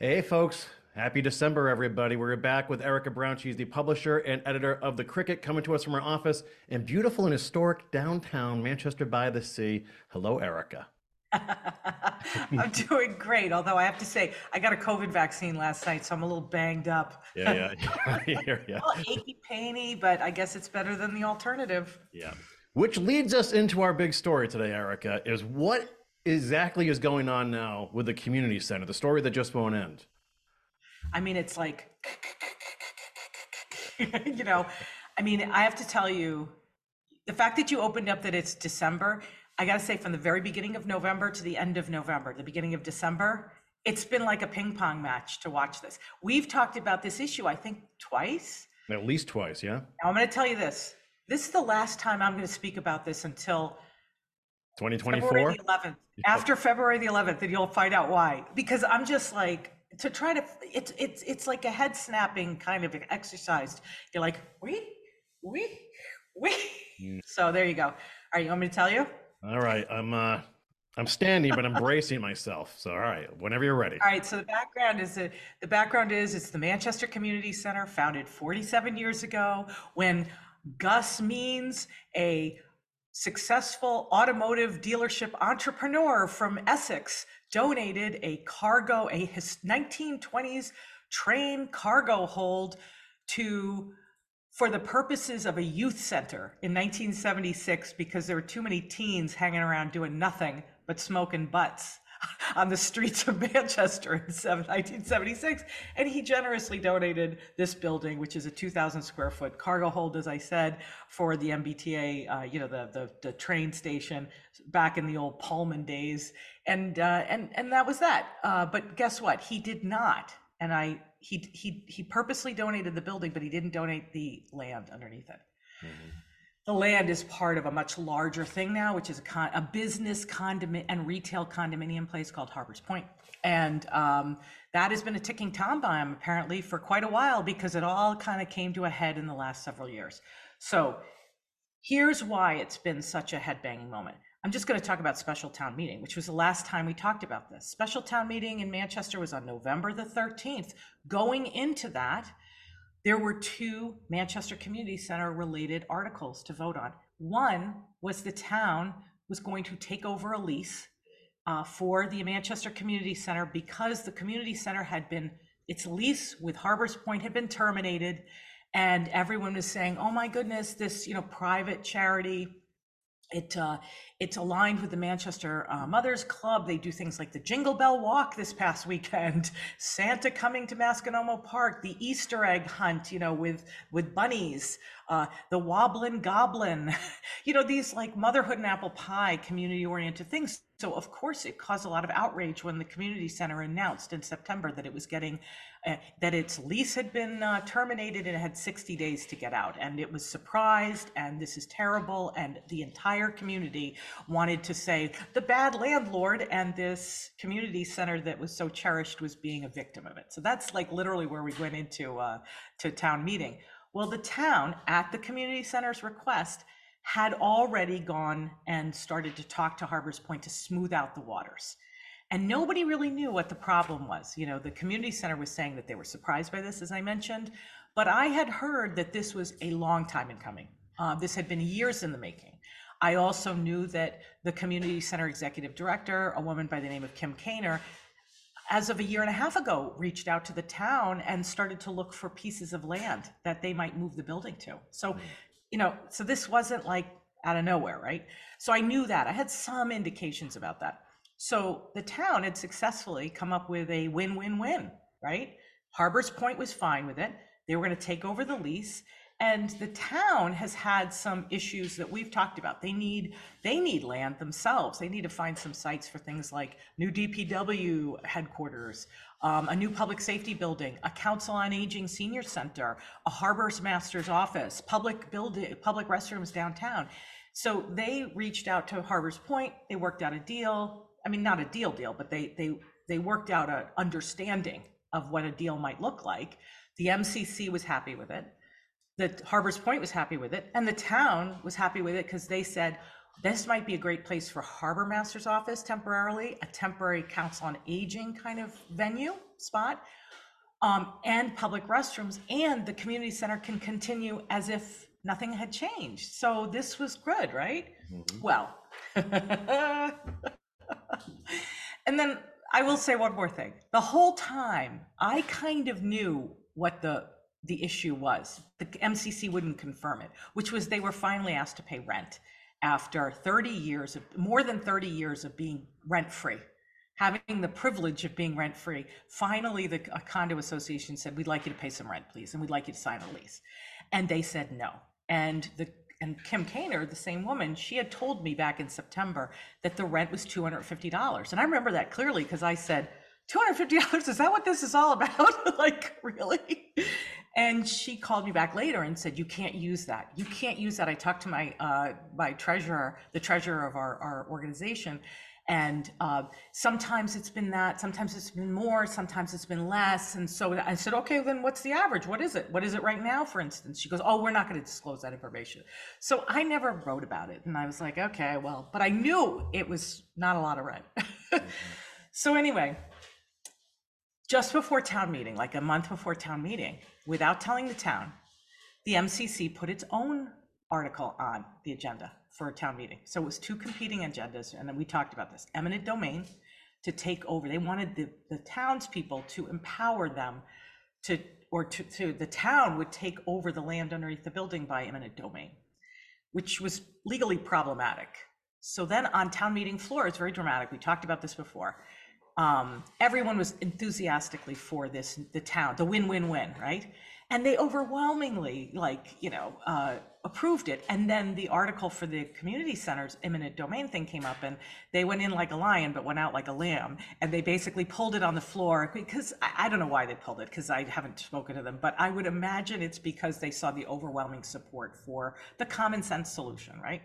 Hey, folks. Happy December, everybody. We're back with Erika Brown. She's the publisher and editor of The Cricket, coming to us from her office in beautiful and historic downtown Manchester by the Sea. Hello, Erika. I'm doing great, although I have to say, I got a COVID vaccine last night, so I'm a little banged up. Yeah, yeah, yeah. yeah. Achy, painy, but I guess it's better than the alternative. Yeah. Which leads us into our big story today, Erika, is what exactly is going on now with the community center, the story that just won't end? I mean, it's like, you know, I mean, I have to tell you, the fact that you opened up that it's December, I got to say, from the very beginning of November to the end of November, the beginning of December, it's been like a ping pong match to watch this. We've talked about this issue, I think, twice. At least twice, yeah. Now, I'm going to tell you this. This is the last time I'm going to speak about this until 2024? February the 11th. After February the 11th, and you'll find out why. Because I'm just like to try to. It's it's it's like a head snapping kind of exercise. You're like, wait, wait, wait. Mm. So there you go. All right, you want me to tell you? All right, I'm uh, I'm standing, but I'm bracing myself. So all right, whenever you're ready. All right. So the background is that the background is it's the Manchester Community Center, founded 47 years ago, when Gus Means, a successful automotive dealership entrepreneur from Essex donated a cargo, a 1920s train cargo hold to for the purposes of a youth center in 1976 because there were too many teens hanging around doing nothing but smoking butts on the streets of Manchester in 1976. And he generously donated this building, which is a 2,000 square foot cargo hold, as I said, for the MBTA, uh, you know, the, the, the train station back in the old Pullman days. And, uh, and, and that was that. Uh, but guess what? He did not. And I, he, he, he purposely donated the building, but he didn't donate the land underneath it. Mm-hmm the land is part of a much larger thing now, which is a, con- a business condominium and retail condominium place called Harbors Point. And um, that has been a ticking time bomb apparently for quite a while because it all kind of came to a head in the last several years. So here's why it's been such a headbanging moment. I'm just going to talk about special town meeting, which was the last time we talked about this. Special town meeting in Manchester was on November the 13th. Going into that, there were two Manchester Community Center related articles to vote on. One was the town was going to take over a lease uh, for the Manchester Community Center because the community center had been its lease with Harbors Point had been terminated, and everyone was saying, "Oh my goodness, this you know private charity." It uh, it's aligned with the Manchester uh, Mothers Club. They do things like the Jingle Bell Walk this past weekend, Santa coming to Masconomo Park, the Easter egg hunt, you know, with with bunnies, uh, the Wobblin' Goblin, you know, these like motherhood and apple pie community oriented things. So of course, it caused a lot of outrage when the community center announced in September that it was getting that its lease had been uh, terminated and it had 60 days to get out. And it was surprised, and this is terrible. And the entire community wanted to say the bad landlord and this community center that was so cherished was being a victim of it. So that's like literally where we went into uh, to town meeting. Well, the town, at the community center's request, had already gone and started to talk to Harbors Point to smooth out the waters. And nobody really knew what the problem was. You know, the community center was saying that they were surprised by this, as I mentioned, but I had heard that this was a long time in coming. Uh, this had been years in the making. I also knew that the community center executive director, a woman by the name of Kim Kaner, as of a year and a half ago, reached out to the town and started to look for pieces of land that they might move the building to. So, hmm. you know, so this wasn't like out of nowhere, right? So I knew that. I had some indications about that. So the town had successfully come up with a win win win, right? Harbors Point was fine with it. They were going to take over the lease. And the town has had some issues that we've talked about. They need they need land themselves. They need to find some sites for things like new DPW headquarters, um, a new public safety building, a council on aging senior center, a harbors master's office, public building, public restrooms downtown. So they reached out to Harbors Point. They worked out a deal. I mean, not a deal deal, but they they they worked out an understanding of what a deal might look like. The MCC was happy with it. The Harbors Point was happy with it, and the town was happy with it because they said, this might be a great place for harbor master's office temporarily, a temporary council on aging kind of venue spot, um, and public restrooms, and the community center can continue as if nothing had changed. So this was good, right? Well, and then I will say one more thing. The whole time, I kind of knew what the the issue was. The MCC wouldn't confirm it, which was they were finally asked to pay rent after 30 years of more than 30 years of being rent free. Having the privilege of being rent free, finally the condo association said, "We'd like you to pay some rent, please, and we'd like you to sign a lease." And they said no. And the and Kim Kaner, the same woman, she had told me back in September that the rent was $250. And I remember that clearly because I said, $250, is that what this is all about? like, really? And she called me back later and said, you can't use that. You can't use that. I talked to my, uh, my treasurer, the treasurer of our, our organization, and uh, sometimes it's been that, sometimes it's been more, sometimes it's been less. And so I said, okay, then what's the average? What is it? What is it right now, for instance? She goes, oh, we're not going to disclose that information. So I never wrote about it. And I was like, okay, well, but I knew it was not a lot of rent. so anyway, just before town meeting, like a month before town meeting, without telling the town, the MCC put its own article on the agenda for a town meeting. So it was two competing agendas, and then we talked about this, eminent domain to take over. They wanted the, the townspeople to empower them to, or to, to, the town would take over the land underneath the building by eminent domain, which was legally problematic. So then on town meeting floor, it's very dramatic. We talked about this before. Um, everyone was enthusiastically for this, the town, the win-win-win, right? And they overwhelmingly, like, you know, uh, approved it. And then the article for the community center's eminent domain thing came up and they went in like a lion, but went out like a lamb. And they basically pulled it on the floor because I, I don't know why they pulled it because I haven't spoken to them, but I would imagine it's because they saw the overwhelming support for the common sense solution, right?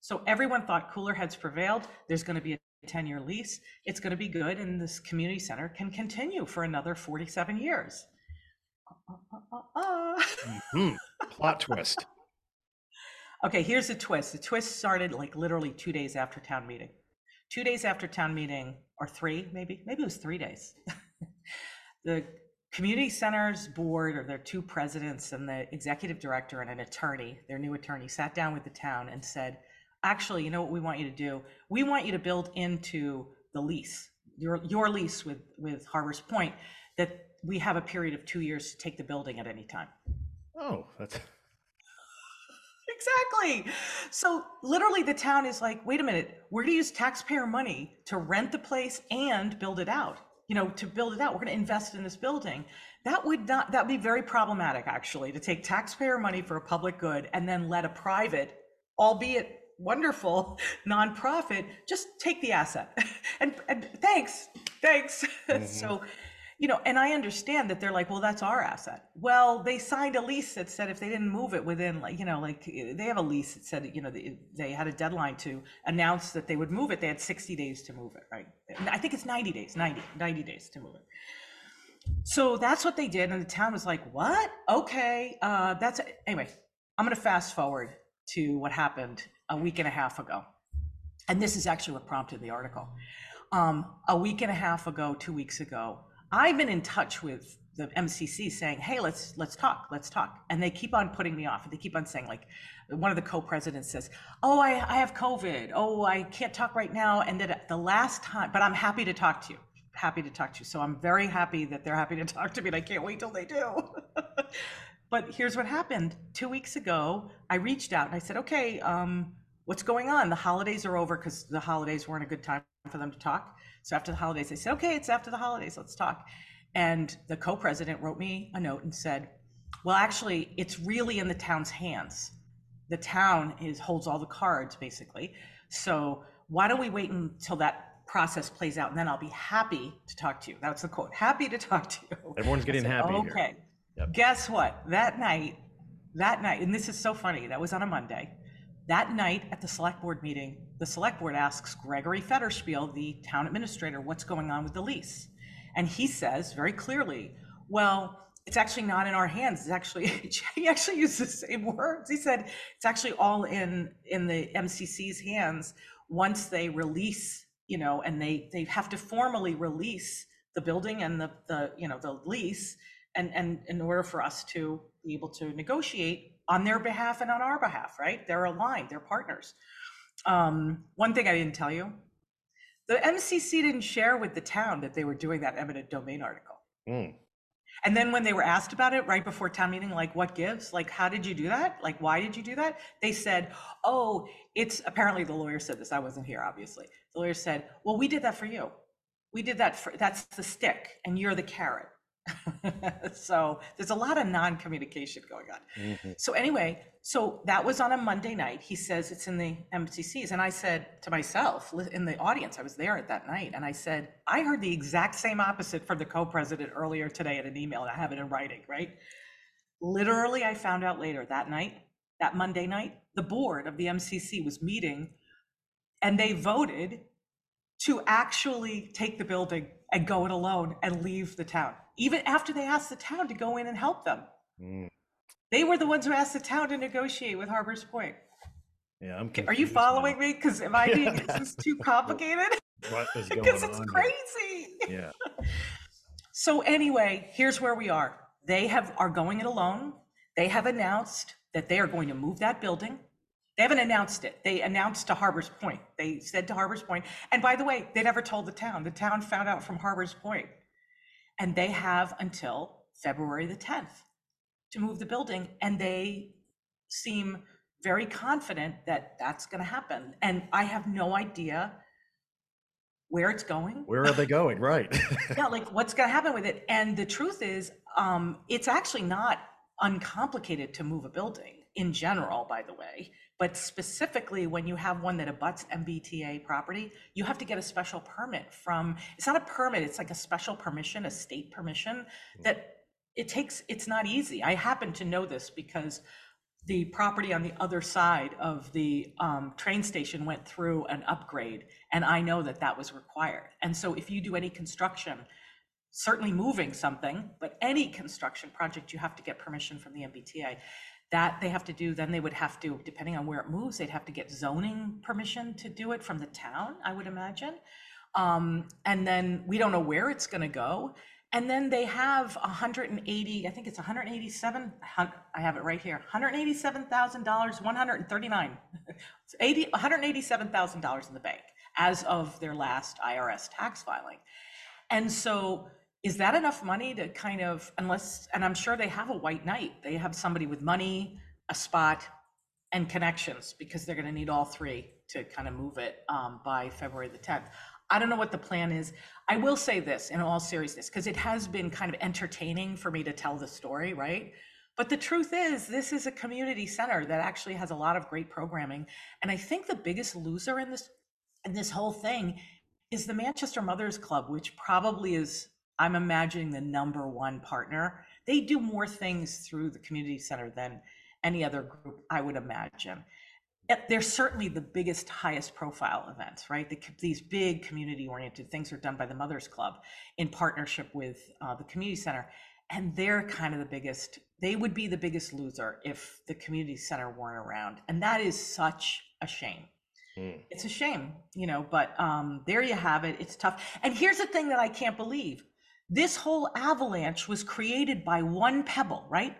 So everyone thought cooler heads prevailed. There's going to be a 10 year lease. It's going to be good. And this community center can continue for another 47 years. Uh, uh, Mhm. Plot twist. Okay, here's the twist. The twist started like literally two days after town meeting. Two days after town meeting, or three, maybe, maybe it was three days. the community centers board, or their two presidents and the executive director and an attorney, their new attorney, sat down with the town and said, actually, you know what we want you to do? We want you to build into the lease, your, your lease with, with Harbors Point, that we have a period of two years to take the building at any time. Oh, that's Exactly. So literally the town is like, wait a minute, we're gonna use taxpayer money to rent the place and build it out. You know, to build it out, we're gonna invest in this building. That would not, that'd be very problematic, actually, to take taxpayer money for a public good and then let a private, albeit wonderful nonprofit, just take the asset. And, and thanks, thanks. So, you know, and I understand that they're like, well, that's our asset. Well, they signed a lease that said if they didn't move it within, like, you know, like they have a lease that said, you know, they, they had a deadline to announce that they would move it. They had 60 days to move it, right? I think it's 90 days, 90, 90 days to move it. So that's what they did. And the town was like, what? Okay. Uh, that's anyway, I'm going to fast forward to what happened a week and a half ago. And this is actually what prompted the article. Um, a week and a half ago, two weeks ago, I've been in touch with the MCC saying, "Hey, let's let's talk, let's talk," and they keep on putting me off. and They keep on saying, like, one of the co-presidents says, "Oh, I, I have COVID. Oh, I can't talk right now." And that the last time, but I'm happy to talk to you. Happy to talk to you. So I'm very happy that they're happy to talk to me, and I can't wait till they do. but here's what happened. Two weeks ago, I reached out and I said, "Okay, um, what's going on? The holidays are over because the holidays weren't a good time for them to talk." So after the holidays, they said, okay, it's after the holidays, let's talk. And the co-president wrote me a note and said, well, actually, it's really in the town's hands. The town is holds all the cards, basically. So why don't we wait until that process plays out, and then I'll be happy to talk to you. That's the quote. Happy to talk to you. Everyone's getting said, happy here. Yep. Guess what? That night, that night, and this is so funny. That was on a Monday. That night at the select board meeting, the select board asks Gregory Federspiel, the town administrator, what's going on with the lease. And he says very clearly, well, it's actually not in our hands. It's actually, he actually used the same words. He said, it's actually all in, in the MCC's hands once they release, you know, and they, they have to formally release the building and the, the, you know, the lease. And, and in order for us to be able to negotiate on their behalf and on our behalf, right? They're aligned, they're partners. Um, one thing I didn't tell you, the MCC didn't share with the town that they were doing that eminent domain article. Mm. And then when they were asked about it right before town meeting, like what gives? Like, how did you do that? Like, why did you do that? They said, oh, it's apparently the lawyer said this. I wasn't here, obviously. The lawyer said, well, we did that for you. We did that for that's the stick and you're the carrot. so there's a lot of non-communication going on. Mhm. So anyway, so that was on a Monday night. He says it's in the MCCs. And I said to myself in the audience, I was there at that night, and I said, I heard the exact same opposite from the co-president earlier today in an email, and I have it in writing, right? Literally, I found out later that night, that Monday night, the board of the MCC was meeting and they voted to actually take the building and go it alone and leave the town, even after they asked the town to go in and help them. Mm. They were the ones who asked the town to negotiate with Harbor's Point. Yeah, I'm. Are you confused now. following me? Because am I being, is this too complicated? What is going Because it's on? here? crazy. Yeah. So anyway, here's where we are. They have, are going it alone. They have announced that they are going to move that building. They haven't announced it. They announced to Harbor's Point. They said to Harbor's Point, and by the way, they never told the town. The town found out from Harbor's Point. And they have until February the 10th to move the building, and they seem very confident that that's going to happen. And I have no idea where it's going Where are they going? Right. yeah like what's going to happen with it and the truth is um it's actually not uncomplicated to move a building in general by the way but specifically when you have one that abuts mbta property you have to get a special permit from it's not a permit it's like a special permission a state permission that it takes it's not easy i happen to know this because the property on the other side of the um, train station went through an upgrade, and I know that that was required. And so if you do any construction, certainly moving something, but any construction project, you have to get permission from the MBTA. That they have to do, then they would have to, depending on where it moves, they'd have to get zoning permission to do it from the town, I would imagine. Um, and then we don't know where it's gonna go. And then they have 180, I think it's 187, hun- I have it right here, $187,000, 139, It's 80, $187,000 in the bank as of their last IRS tax filing. And so is that enough money to kind of, unless, and I'm sure they have a white knight, they have somebody with money, a spot, and connections, because they're gonna need all three to kind of move it um, by February the 10th. I don't know what the plan is. I will say this in all seriousness, because it has been kind of entertaining for me to tell the story, right? But the truth is, this is a community center that actually has a lot of great programming. And I think the biggest loser in this in this whole thing is the Manchester Mothers Club, which probably is, I'm imagining, the number one partner. They do more things through the community center than any other group, I would imagine. They're certainly the biggest, highest profile events, right? The, these big community oriented things are done by the Mothers Club in partnership with uh, the community center. And they're kind of the biggest, they would be the biggest loser if the community center weren't around. And that is such a shame Mm. it's a shame, you know, but um, there you have it. It's tough. And here's the thing that I can't believe this whole avalanche was created by one pebble, right?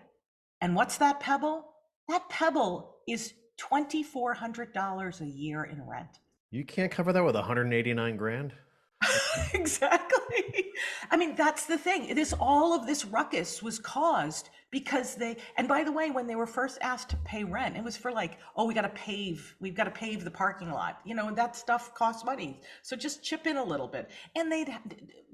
And what's that pebble? That pebble is $2,400 a year in rent. You can't cover that with 189 grand. exactly. I mean, that's the thing. This all of this ruckus was caused because they and by the way, when they were first asked to pay rent, it was for like, oh, we gotta pave, we've got to pave the parking lot. You know, and that stuff costs money. So just chip in a little bit. And they'd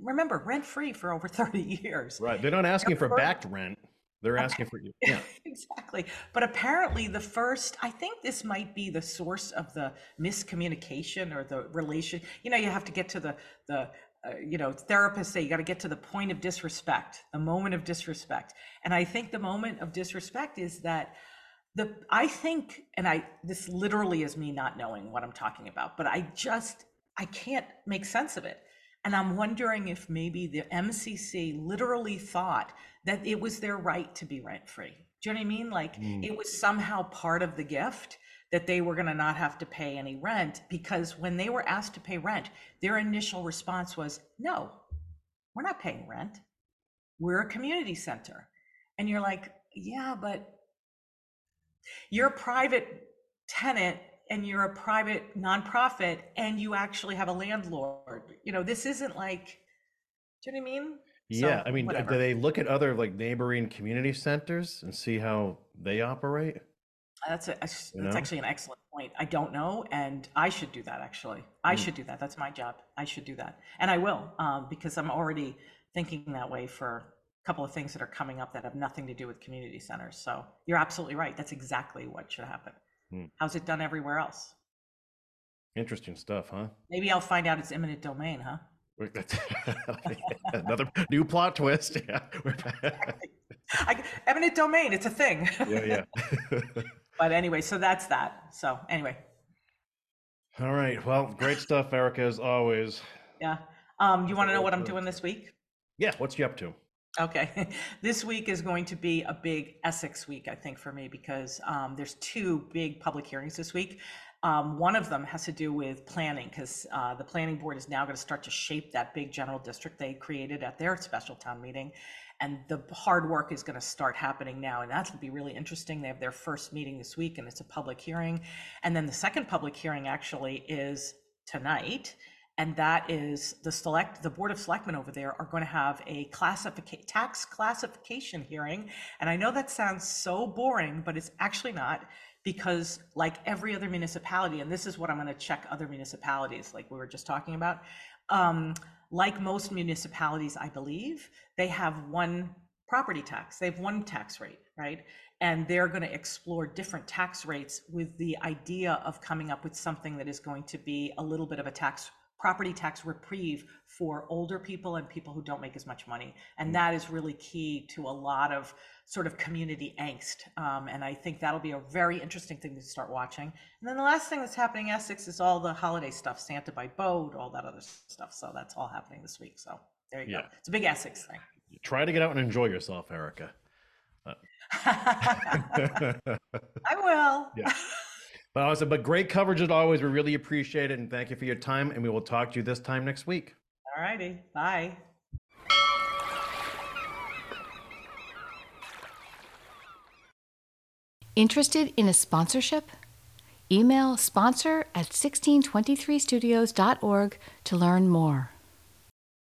remember rent free for over 30 years. Right. They're not asking for Therefore- backed rent. They're asking for you. yeah. exactly. But apparently, the first, I think this might be the source of the miscommunication or the relation. You know, you have to get to the the. Uh, you know, therapists say you got to get to the point of disrespect, the moment of disrespect. And I think the moment of disrespect is that the I think, and I this literally is me not knowing what I'm talking about, but I just I can't make sense of it. And I'm wondering if maybe the MCC literally thought that it was their right to be rent free. Do you know what I mean? Like Mm. it was somehow part of the gift that they were going to not have to pay any rent because when they were asked to pay rent, their initial response was, no, we're not paying rent. We're a community center. And you're like, yeah, but you're a private tenant and you're a private nonprofit and you actually have a landlord. You know, this isn't like, do you know what I mean? So, Yeah, I mean, do they look at other like neighboring community centers and see how they operate? That's a, that's You know? actually an excellent point. I don't know, and I should do that. Actually, I Mm. should do that. That's my job. I should do that, and I will, um, because I'm already thinking that way for a couple of things that are coming up that have nothing to do with community centers. So you're absolutely right. That's exactly what should happen. Mm. How's it done everywhere else? Interesting stuff, huh? Maybe I'll find out it's eminent domain, huh? Another new plot twist. Yeah. I, eminent domain, it's a thing. yeah, yeah. but anyway, so that's that. So anyway, All right. Well, great stuff, Erika, as always. yeah. Um, you want to know what I'm doing this week? Yeah, what's you up to? Okay, this week is going to be a big Essex week, I think, for me, because um, there's two big public hearings this week. Um, one of them has to do with planning, because uh, the planning board is now going to start to shape that big general district they created at their special town meeting. And the hard work is going to start happening now, and that's going to be really interesting. They have their first meeting this week, and it's a public hearing. And then the second public hearing actually is tonight and that is the select the board of selectmen over there are going to have a classification tax classification hearing and i know that sounds so boring but it's actually not because like every other municipality and this is what i'm going to check other municipalities like we were just talking about um, like most municipalities i believe they have one property tax they have one tax rate right? And they're going to explore different tax rates with the idea of coming up with something that is going to be a little bit of a tax property tax reprieve for older people and people who don't make as much money. And that is really key to a lot of sort of community angst. Um, and i think that'll be a very interesting thing to start watching. And then the last thing that's happening in essex is all the holiday stuff santa by boat all that other stuff. So that's all happening this week. So there you Yeah. go it's a big essex thing. Try to get out and enjoy yourself, Erika. I will. Yeah. But awesome, but great coverage as always. We really appreciate it, and thank you for your time. And we will talk to you this time next week. All righty. Bye. Interested in a sponsorship? Email sponsor at 1623studios.org to learn more.